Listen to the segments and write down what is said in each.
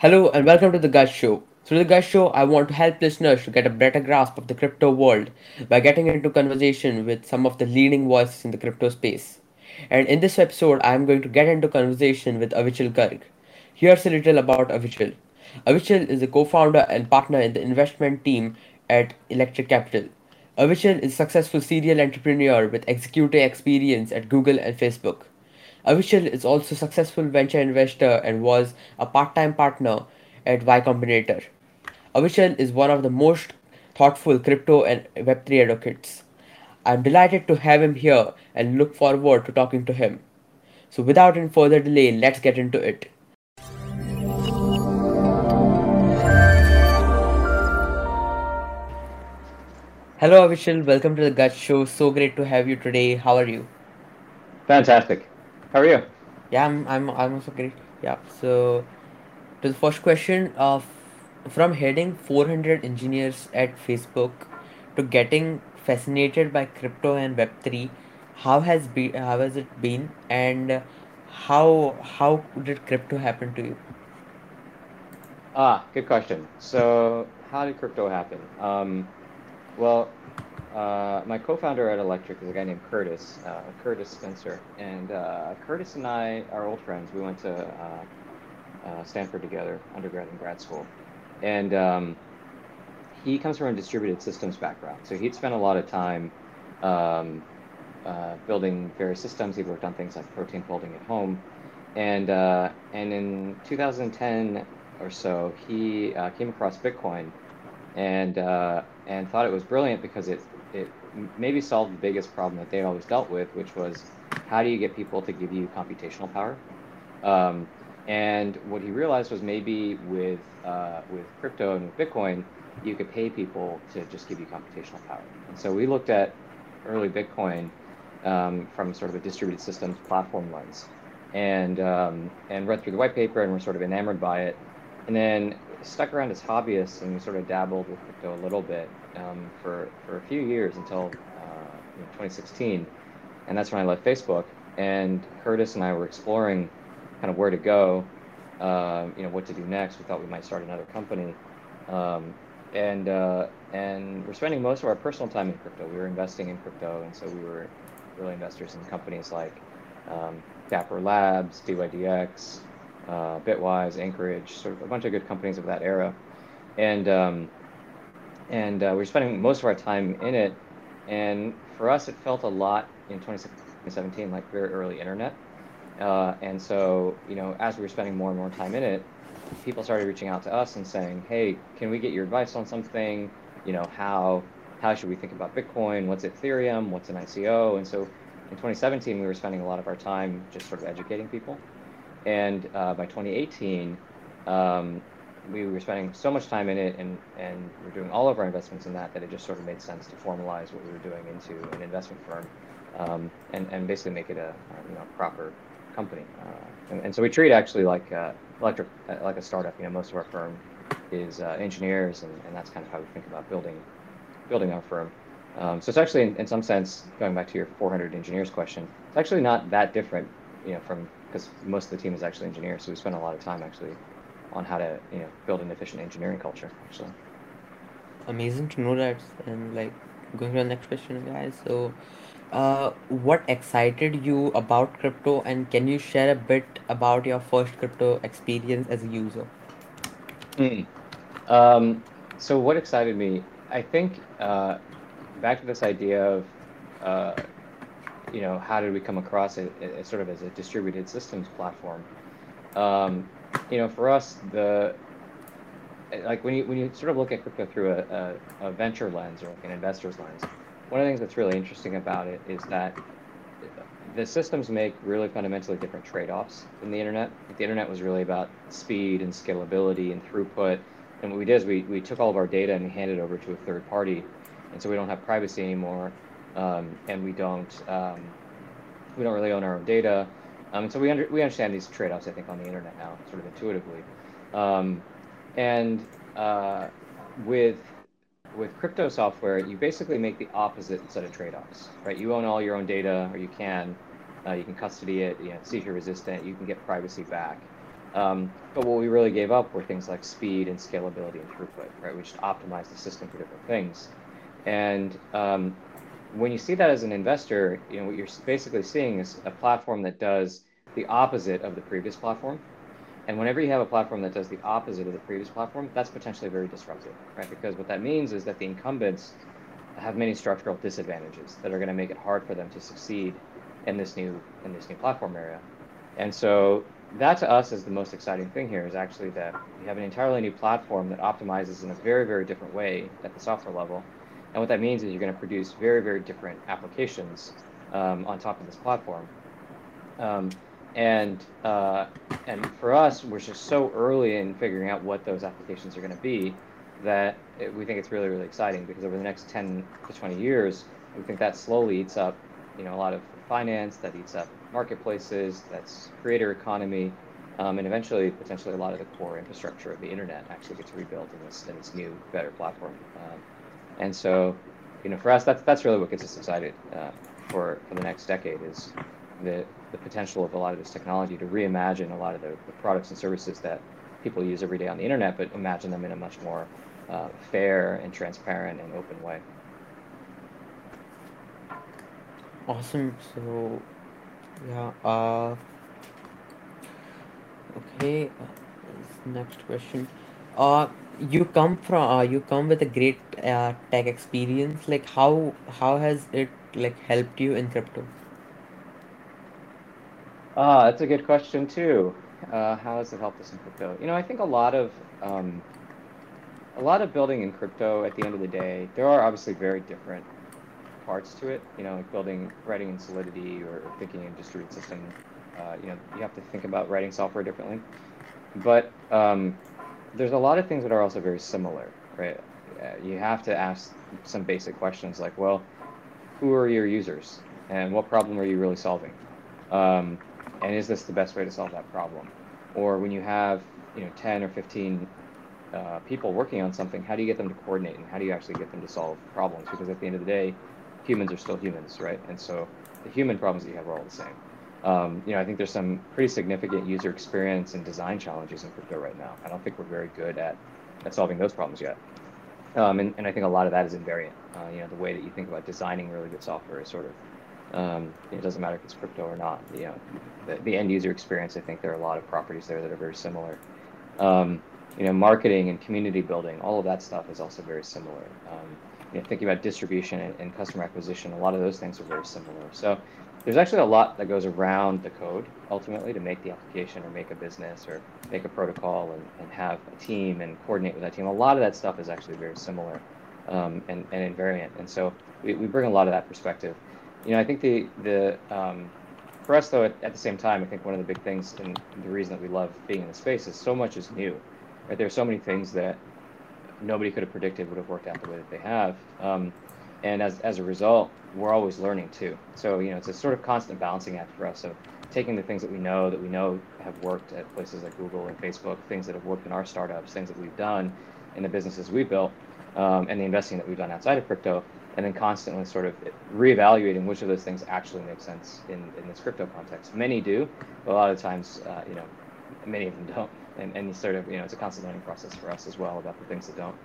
Hello and welcome to the Gaj Show. Through the Gaj Show, I want to help listeners to get a better grasp of the crypto world by getting into conversation with some of the leading voices in the crypto space. And in this episode, I am going to get into conversation with Avichal Garg. Here's a little about Avichal. Avichal is a co-founder and partner in the investment team at Electric Capital. Avichal is a successful serial entrepreneur with executive experience at Google and Facebook. Avichal is also a successful venture investor and was a part-time partner at Y Combinator. Avichal is one of the most thoughtful crypto and Web3 advocates. I'm delighted to have him here and look forward to talking to him. So without any further delay, let's get into it. Hello Avichal, welcome to the Gaj Show. So great to have you today. How are you? Fantastic. How are you? Yeah, I'm I'm I'm also great. Yeah. So to the first question of from heading 400 engineers at Facebook to getting fascinated by crypto and web3 how has be how has it been and how how did crypto happen to you Ah, good question. So, how did crypto happen? Um, well, uh, my co-founder at Electric is a guy named Curtis, uh, Curtis Spencer, and uh, Curtis and I are old friends. We went to uh, uh, Stanford together, undergrad and grad school, and um, he comes from a distributed systems background. So he'd spent a lot of time um, building various systems. He'd worked on things like protein folding at home, and and in 2010 or so, he came across Bitcoin, and and thought it was brilliant because it maybe solved the biggest problem that they always dealt with, which was how do you get people to give you computational power? Um, and what he realized was maybe with uh, with crypto and with Bitcoin, you could pay people to just give you computational power. And so we looked at early Bitcoin um, from sort of a distributed systems platform lens, and um, and read through the white paper and were sort of enamored by it, and then stuck around as hobbyists and we sort of dabbled with crypto a little bit um, for for a few years until uh, 2016, and that's when I left Facebook. And Curtis and I were exploring kind of where to go, uh, you know, what to do next. We thought we might start another company, um, and uh, and we're spending most of our personal time in crypto. We were investing in crypto, and so we were early investors in companies like um, Dapper Labs, DYDX, uh, Bitwise, Anchorage, sort of a bunch of good companies of that era, and um, and uh, we we're spending most of our time in it. And for us, it felt a lot in 2017 like very early internet. Uh, and so, you know, as we were spending more and more time in it, people started reaching out to us and saying, "Hey, can we get your advice on something? You know, how how should we think about Bitcoin? What's Ethereum? What's an ICO?" And so, in 2017, we were spending a lot of our time just sort of educating people. And uh, by 2018, um, we were spending so much time in it and, and we're doing all of our investments in that that it just sort of made sense to formalize what we were doing into an investment firm um, and, and basically make it a, you know proper company. Uh, and, and, so we treat actually like uh, electric uh, like a startup. You know, most of our firm is uh, engineers, and, and that's kind of how we think about building building our firm. Um, so it's actually, in, in, some sense, going back to your 400 engineers question, it's actually not that different, you know, from because most of the team is actually engineers. So we spend a lot of time actually on how to you know build an efficient engineering culture. Actually, amazing to know that. And like going to the next question, guys. So, uh, what excited you about crypto, and can you share a bit about your first crypto experience as a user? Mm. Um, so what excited me? I think uh, back to this idea of uh, you know how did we come across it, it sort of as a distributed systems platform. Um, you know, for us, the like when you when you sort of look at crypto through a, a, a, venture lens or like an investor's lens, one of the things that's really interesting about it is that the systems make really fundamentally different trade-offs than the internet. The internet was really about speed and scalability and throughput. And what we did is we, we took all of our data and we handed it over to a third party. And so we don't have privacy anymore. Um, and we don't um, we don't really own our own data. Um, so we under, we understand these trade-offs, I think, on the internet now, sort of intuitively. Um, and uh, with with crypto software, you basically make the opposite set of trade-offs, right? You own all your own data, or you can. Uh, you can custody it, you know, seizure resistant. You can get privacy back. Um, but what we really gave up were things like speed and scalability and throughput, right? We just optimized the system for different things. And um, when you see that as an investor, you know what you're basically seeing is a platform that does the opposite of the previous platform. And whenever you have a platform that does the opposite of the previous platform, that's potentially very disruptive, right? Because what that means is that the incumbents have many structural disadvantages that are going to make it hard for them to succeed in this new in this new platform area. And so that to us is the most exciting thing here is actually that we have an entirely new platform that optimizes in a very, very different way at the software level. And what that means is you're going to produce very, very different applications um, on top of this platform. Um, and uh, and for us, we're just so early in figuring out what those applications are going to be that it, we think it's really, really exciting because over the next 10 to 20 years, we think that slowly eats up, you know, a lot of finance, that eats up marketplaces, that's creator economy, um, and eventually, potentially, a lot of the core infrastructure of the internet actually gets rebuilt in this in this new, better platform. Um, and so, you know, for us, that's that's really what gets us excited uh, for for the next decade is the the potential of a lot of this technology to reimagine a lot of the, the products and services that people use every day on the internet, but imagine them in a much more uh, fair and transparent and open way. Awesome. So, yeah. Uh, okay. Uh, next question. Uh, you come from uh, you come with a great uh, tech experience. Like how how has it like helped you in crypto? Ah, that's a good question too. Uh, how has it helped us in crypto? You know, I think a lot of um, a lot of building in crypto. At the end of the day, there are obviously very different parts to it. You know, like building, writing in Solidity or thinking in distributed system. Uh, you know, you have to think about writing software differently. But um, there's a lot of things that are also very similar, right? Uh, you have to ask some basic questions like, well, who are your users, and what problem are you really solving? Um, and is this the best way to solve that problem? Or when you have, you know, 10 or 15 uh, people working on something, how do you get them to coordinate, and how do you actually get them to solve problems? Because at the end of the day, humans are still humans, right? And so the human problems that you have are all the same. Um, you know, I think there's some pretty significant user experience and design challenges in crypto right now. I don't think we're very good at, at solving those problems yet. Um, and, and I think a lot of that is invariant. Uh, you know, the way that you think about designing really good software is sort of, um, it doesn't matter if it's crypto or not. You know, the, the end user experience, I think there are a lot of properties there that are very similar. Um, you know, marketing and community building, all of that stuff is also very similar. Um, you know, thinking about distribution and, and, customer acquisition, a lot of those things are very similar. So there's actually a lot that goes around the code ultimately to make the application or make a business or make a protocol and, and have a team and coordinate with that team. A lot of that stuff is actually very similar um, and, and invariant. And so we, we bring a lot of that perspective. You know, I think the, the um, for us though, at, at the same time, I think one of the big things and the reason that we love being in the space is so much is new. Right? There are so many things that nobody could have predicted would have worked out the way that they have. Um, and as, as a result, we're always learning too. So, you know, it's a sort of constant balancing act for us of taking the things that we know that we know have worked at places like Google and Facebook, things that have worked in our startups, things that we've done in the businesses we've built, um, and the investing that we've done outside of crypto, and then constantly sort of reevaluating which of those things actually make sense in, in this crypto context. Many do, but a lot of times, uh, you know, many of them don't. And, and sort of, you know, it's a constant learning process for us as well about the things that don't.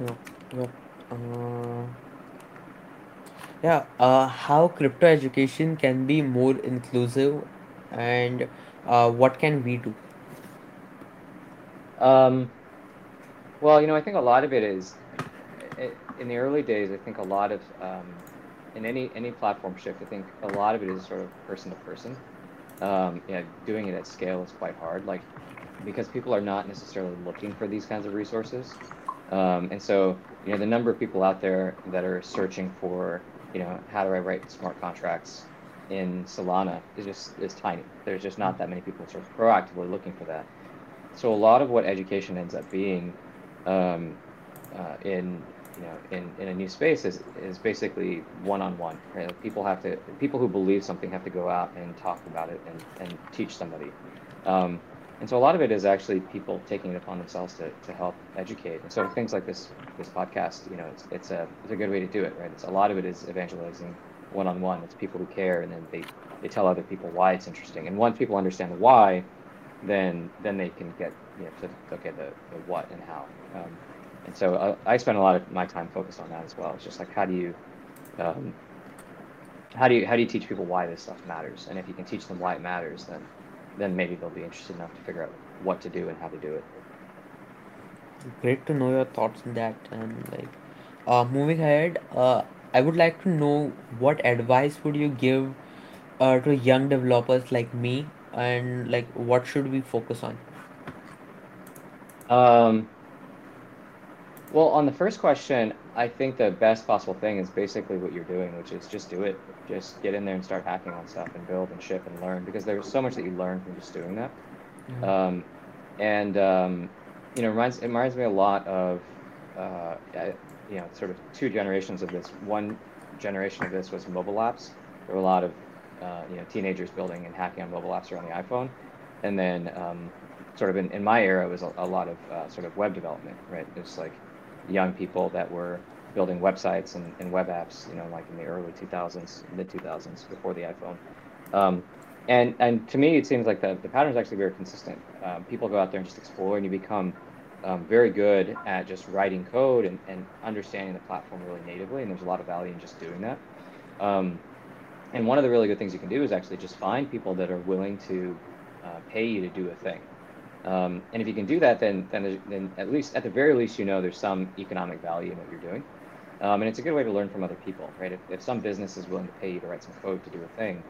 Uh, yeah. Uh, how crypto education can be more inclusive, and uh, what can we do? Um, well, you know, I think a lot of it is in the early days. I think a lot of um, in any any platform shift, I think a lot of it is sort of person to person. Um, yeah, doing it at scale is quite hard. Like because people are not necessarily looking for these kinds of resources. Um, and so, you know, the number of people out there that are searching for, you know, how do I write smart contracts in Solana is just is tiny. There's just not that many people sort of proactively looking for that. So a lot of what education ends up being um, uh, in you know in, in a new space is, is basically one-on-one people have to people who believe something have to go out and talk about it and, and teach somebody um, and so a lot of it is actually people taking it upon themselves to, to help educate. And so things like this this podcast, you know, it's, it's a it's a good way to do it, right? It's a lot of it is evangelizing one on one. It's people who care, and then they they tell other people why it's interesting. And once people understand the why, then then they can get you know to look at the, the what and how. Um, and so I, uh, I, spend a lot of my time focused on that as well. It's just like how do you um, how do you how do you teach people why this stuff matters? And if you can teach them why it matters, then then maybe they'll be interested enough to figure out what to do and how to do it. Great to know your thoughts on that. And like, uh, moving ahead, uh, I would like to know what advice would you give uh, to young developers like me, and like what should we focus on? Um, well, on the first question, I think the best possible thing is basically what you're doing, which is just do it. Just get in there and start hacking on stuff and build and ship and learn because there's so much that you learn from just doing that. Mm-hmm. Um, and um, you know, it reminds it reminds me a lot of uh, you know, sort of two generations of this. One generation of this was mobile apps. There were a lot of uh, you know teenagers building and hacking on mobile apps or on the iPhone, and then um, sort of in, in my era it was a, a lot of uh, sort of web development, right? It's like young people that were building websites and, and web apps, you know, like in the early 2000s, mid 2000s, before the iPhone. Um, and and to me, it seems like the, the pattern is actually very consistent. Um, people go out there and just explore, and you become um, very good at just writing code and, and understanding the platform really natively. And there's a lot of value in just doing that. Um, and one of the really good things you can do is actually just find people that are willing to uh, pay you to do a thing. Um, and if you can do that, then, then then at least at the very least you know there's some economic value in what you're doing, um, and it's a good way to learn from other people, right? If, if some business is willing to pay you to write some code to do a thing,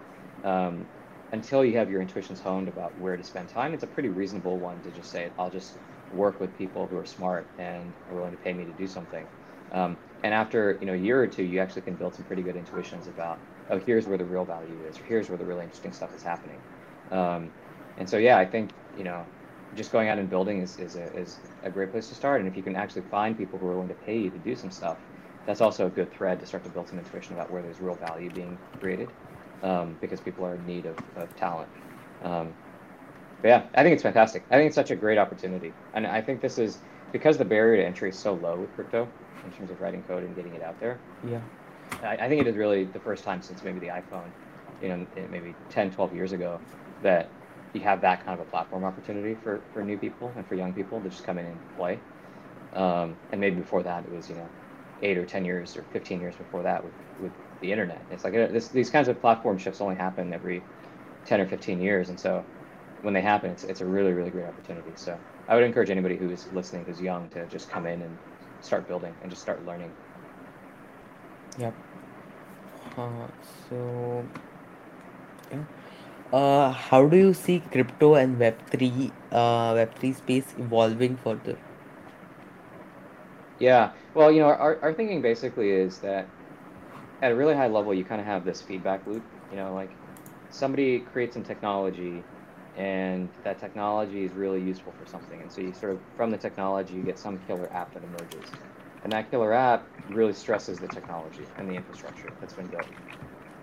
um, until you have your intuitions honed about where to spend time, it's a pretty reasonable one to just say I'll just work with people who are smart and are willing to pay me to do something. Um, and after you know a year or two, you actually can build some pretty good intuitions about oh here's where the real value is, or here's where the really interesting stuff is happening. Um, and so yeah, I think you know just going out and building is, is, a, is a great place to start. And if you can actually find people who are willing to pay you to do some stuff, that's also a good thread to start to build some intuition about where there's real value being created um, because people are in need of, of talent. Um, but yeah, I think it's fantastic. I think it's such a great opportunity. And I think this is because the barrier to entry is so low with crypto in terms of writing code and getting it out there. Yeah. I, I think it is really the first time since maybe the iPhone, you know, maybe 10, 12 years ago that you have that kind of a platform opportunity for, for new people and for young people to just come in and play. Um, and maybe before that, it was, you know, eight or 10 years or 15 years before that with, with the internet. It's like this, these kinds of platform shifts only happen every 10 or 15 years. And so when they happen, it's, it's a really, really great opportunity. So I would encourage anybody who is listening, who's young, to just come in and start building and just start learning. Yep. Uh, so, uh, how do you see crypto and Web3 uh, Web3 space evolving further? Yeah, well, you know, our, our thinking basically is that at a really high level, you kind of have this feedback loop. You know, like somebody creates some technology, and that technology is really useful for something, and so you sort of from the technology you get some killer app that emerges, and that killer app really stresses the technology and the infrastructure that's been built.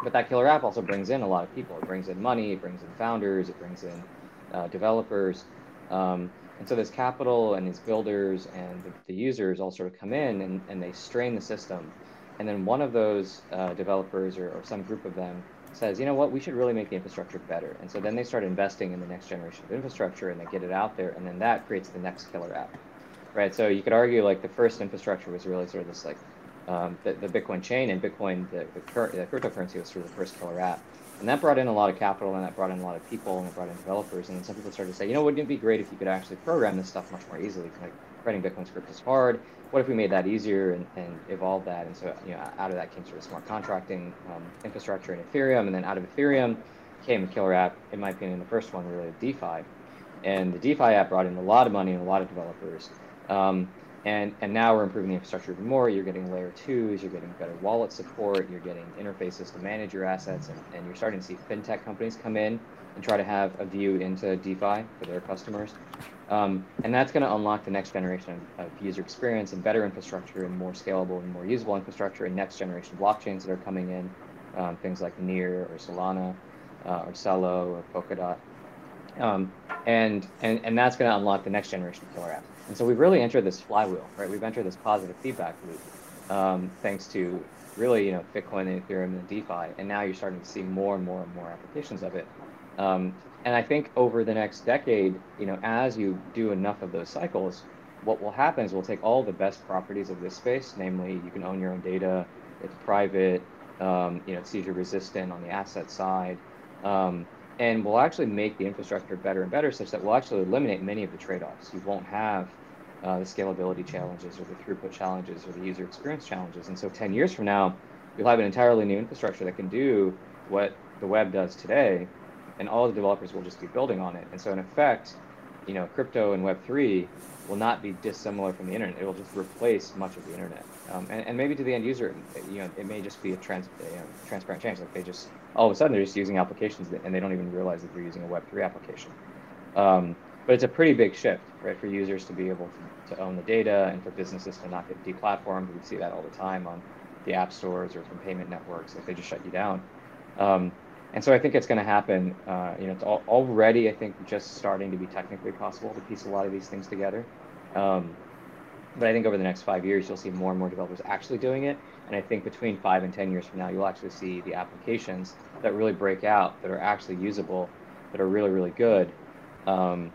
But that killer app also brings in a lot of people. It brings in money, it brings in founders, it brings in uh, developers. Um, and so this capital and these builders and the, the, users all sort of come in and, and they strain the system. And then one of those uh, developers or, or some group of them says, you know what, we should really make the infrastructure better. And so then they start investing in the next generation of infrastructure and they get it out there. And then that creates the next killer app. Right. So you could argue like the first infrastructure was really sort of this like um, the, the Bitcoin chain and Bitcoin, the, the, cur- the cryptocurrency was of the first killer app. And that brought in a lot of capital and that brought in a lot of people and it brought in developers. And then some people started to say, you know, wouldn't it be great if you could actually program this stuff much more easily? Like writing Bitcoin script is hard. What if we made that easier and, and evolved that? And so, you know, out of that came sort of smart contracting um, infrastructure in Ethereum. And then out of Ethereum came a killer app, in my opinion, the first one really DeFi. And the DeFi app brought in a lot of money and a lot of developers. Um, and, and now we're improving the infrastructure even more. You're getting layer twos, you're getting better wallet support, you're getting interfaces to manage your assets, and, and you're starting to see fintech companies come in and try to have a view into DeFi for their customers. Um, and that's going to unlock the next generation of, user experience and better infrastructure and more scalable and more usable infrastructure and next generation blockchains that are coming in, um, things like Near or Solana uh, or Celo or Polkadot. Um, and, and, and that's going to unlock the next generation of killer apps. And so we've really entered this flywheel, right? We've entered this positive feedback loop, um, thanks to really, you know, Bitcoin and Ethereum and DeFi, and now you're starting to see more and more and more applications of it. Um, and I think over the next decade, you know, as you do enough of those cycles, what will happen is we'll take all the best properties of this space, namely you can own your own data, it's private, um, you know, it's seizure resistant on the asset side, um, and we'll actually make the infrastructure better and better such that we'll actually eliminate many of the trade-offs. You won't have uh, the scalability challenges or the throughput challenges or the user experience challenges. And so 10 years from now, you'll have an entirely new infrastructure that can do what the web does today, and all the developers will just be building on it. And so in effect, you know, crypto and Web3 will not be dissimilar from the internet. It will just replace much of the internet. Um, and, and, maybe to the end user, you know, it may just be a trans, you know, transparent change. Like they just, all of a sudden, they're just using applications that, and they don't even realize that they're using a Web3 application. Um, but it's a pretty big shift, right, for users to be able to, to own the data and for businesses to not get deplatformed. We see that all the time on the app stores or from payment networks if they just shut you down. Um, and so I think it's going to happen. Uh, you know, it's all, already I think just starting to be technically possible to piece a lot of these things together. Um, but I think over the next five years, you'll see more and more developers actually doing it. And I think between five and 10 years from now, you'll actually see the applications that really break out, that are actually usable, that are really, really good. Um,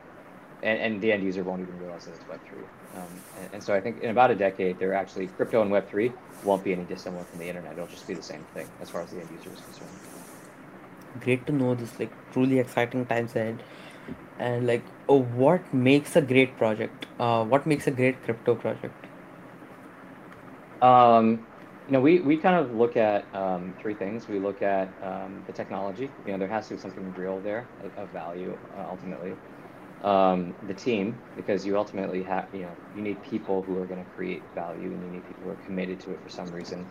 and, and, the end user won't even realize that it's Web3. Um, and, and, so I think in about a decade, they're actually crypto and Web3 won't be any dissimilar from the internet. It'll just be the same thing as far as the end user is concerned. Great to know this, like truly exciting times ahead and like what makes a great project? Uh, what makes a great crypto project? Um, you know we, we kind of look at um, three things. We look at um, the technology. You know there has to be something real there of value uh, ultimately. Um, the team because you ultimately have you know you need people who are going to create value and you need people who are committed to it for some reason.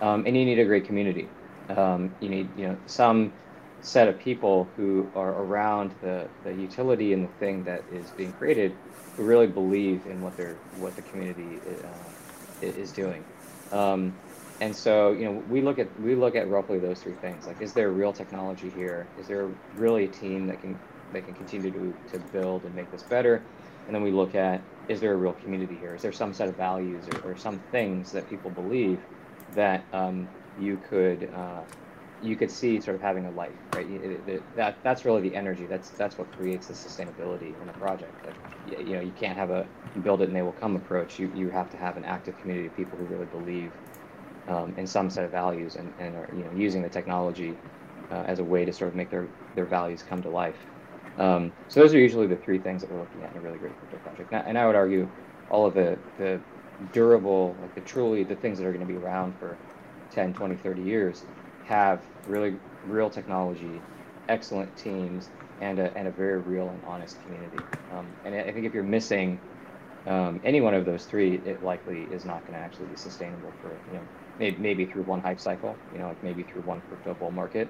Um, and you need a great community. Um, you need you know some set of people who are around the, the utility and the thing that is being created who really believe in what they're what the community uh, is doing. Um, and so you know we look at we look at roughly those three things. Like is there real technology here? Is there really a team that can that can continue to, to build and make this better? And then we look at is there a real community here? Is there some set of values or, or some things that people believe that um, you could uh, you could see sort of having a life, right? It, it, that that's really the energy. That's that's what creates the sustainability in a project. You know, you can't have a build it and they will come approach. You you have to have an active community of people who really believe um, in some set of values and, and are you know using the technology uh, as a way to sort of make their their values come to life. Um, so those are usually the three things that we're looking at in a really great crypto project. And I would argue all of the the durable, like the truly the things that are going to be around for 10, 20, 30 years have really real technology, excellent teams, and a, and a very real and honest community. Um, and I think if you're missing um, any one of those three, it likely is not going to actually be sustainable for you know maybe, maybe through one hype cycle, you know, like maybe through one crypto bull market,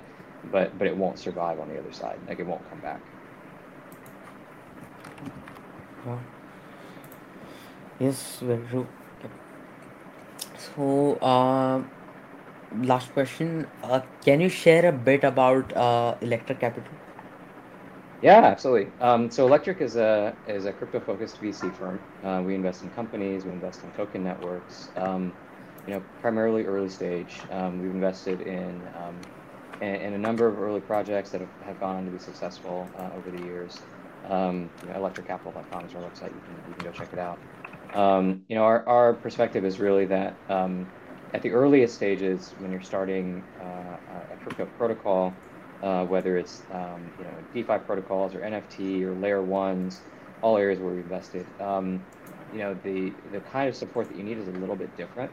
but but it won't survive on the other side. Like it won't come back. Yes, very true. So. Uh last question. Uh, can you share a bit about uh, Electric Capital? Yeah, absolutely. Um, so Electric is a is a crypto focused VC firm. Uh, we invest in companies. We invest in token networks. Um, you know, primarily early stage. Um, we've invested in, um, in, in a number of early projects that have, have gone on to be successful uh, over the years. Um, you know, electriccapital.com is our website. You can you can go check it out. Um, you know, our, our perspective is really that um, at the earliest stages, when you're starting uh, a crypto protocol, uh, whether it's um, you know DeFi protocols or NFT or layer ones, all areas where we invested, um, you know the the kind of support that you need is a little bit different,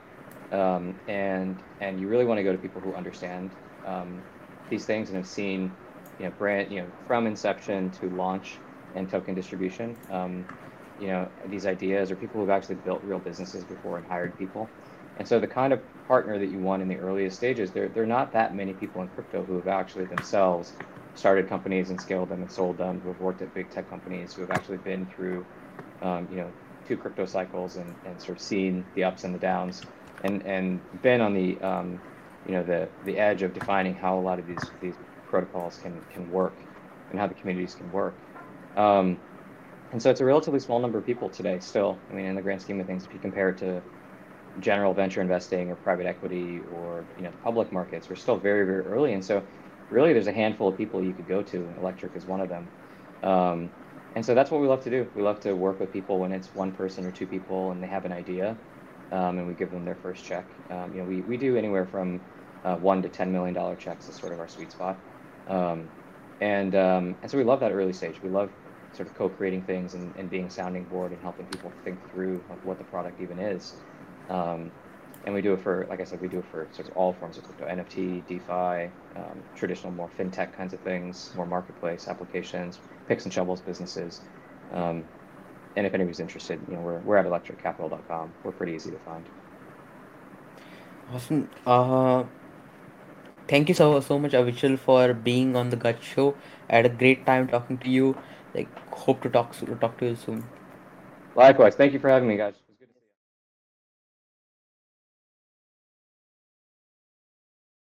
um, and and you really want to go to people who understand um, these things and have seen you know brand you know from inception to launch and token distribution. Um, you know these ideas or people who've actually built real businesses before and hired people. And so the kind of partner that you want in the earliest stages, there, there are not that many people in crypto who have actually themselves started companies and scaled them and sold them, who have worked at big tech companies, who have actually been through, um, you know, two crypto cycles and, and sort of seen the ups and the downs and, and been on the, um, you know, the, the edge of defining how a lot of these, these protocols can, can work and how the communities can work. Um, and so it's a relatively small number of people today still. I mean, in the grand scheme of things, if you compare it to general venture investing or private equity or you know the public markets. We're still very very early, and so really there's a handful of people you could go to. Electric is one of them. Um, and so that's what we love to do. We love to work with people when it's one person or two people and they have an idea, um, and we give them their first check. Um, you know, we, we do anywhere from uh, one to ten million dollar checks is sort of our sweet spot. Um, and um, and so we love that early stage. We love sort of co-creating things and, and being sounding board and helping people think through like, what the product even is. Um, and we do it for, like I said, we do it for sort of all forms of crypto, NFT, DeFi, um, traditional more fintech kinds of things, more marketplace applications, picks and shovels businesses. Um, and if anybody's interested, you know, we're, we're at electriccapital.com. We're pretty easy to find. Awesome. Uh, thank you so so much, Avichal, for being on the Gaj Show. I had a great time talking to you. Like, hope to talk talk to you soon. Likewise. Thank you for having me, guys.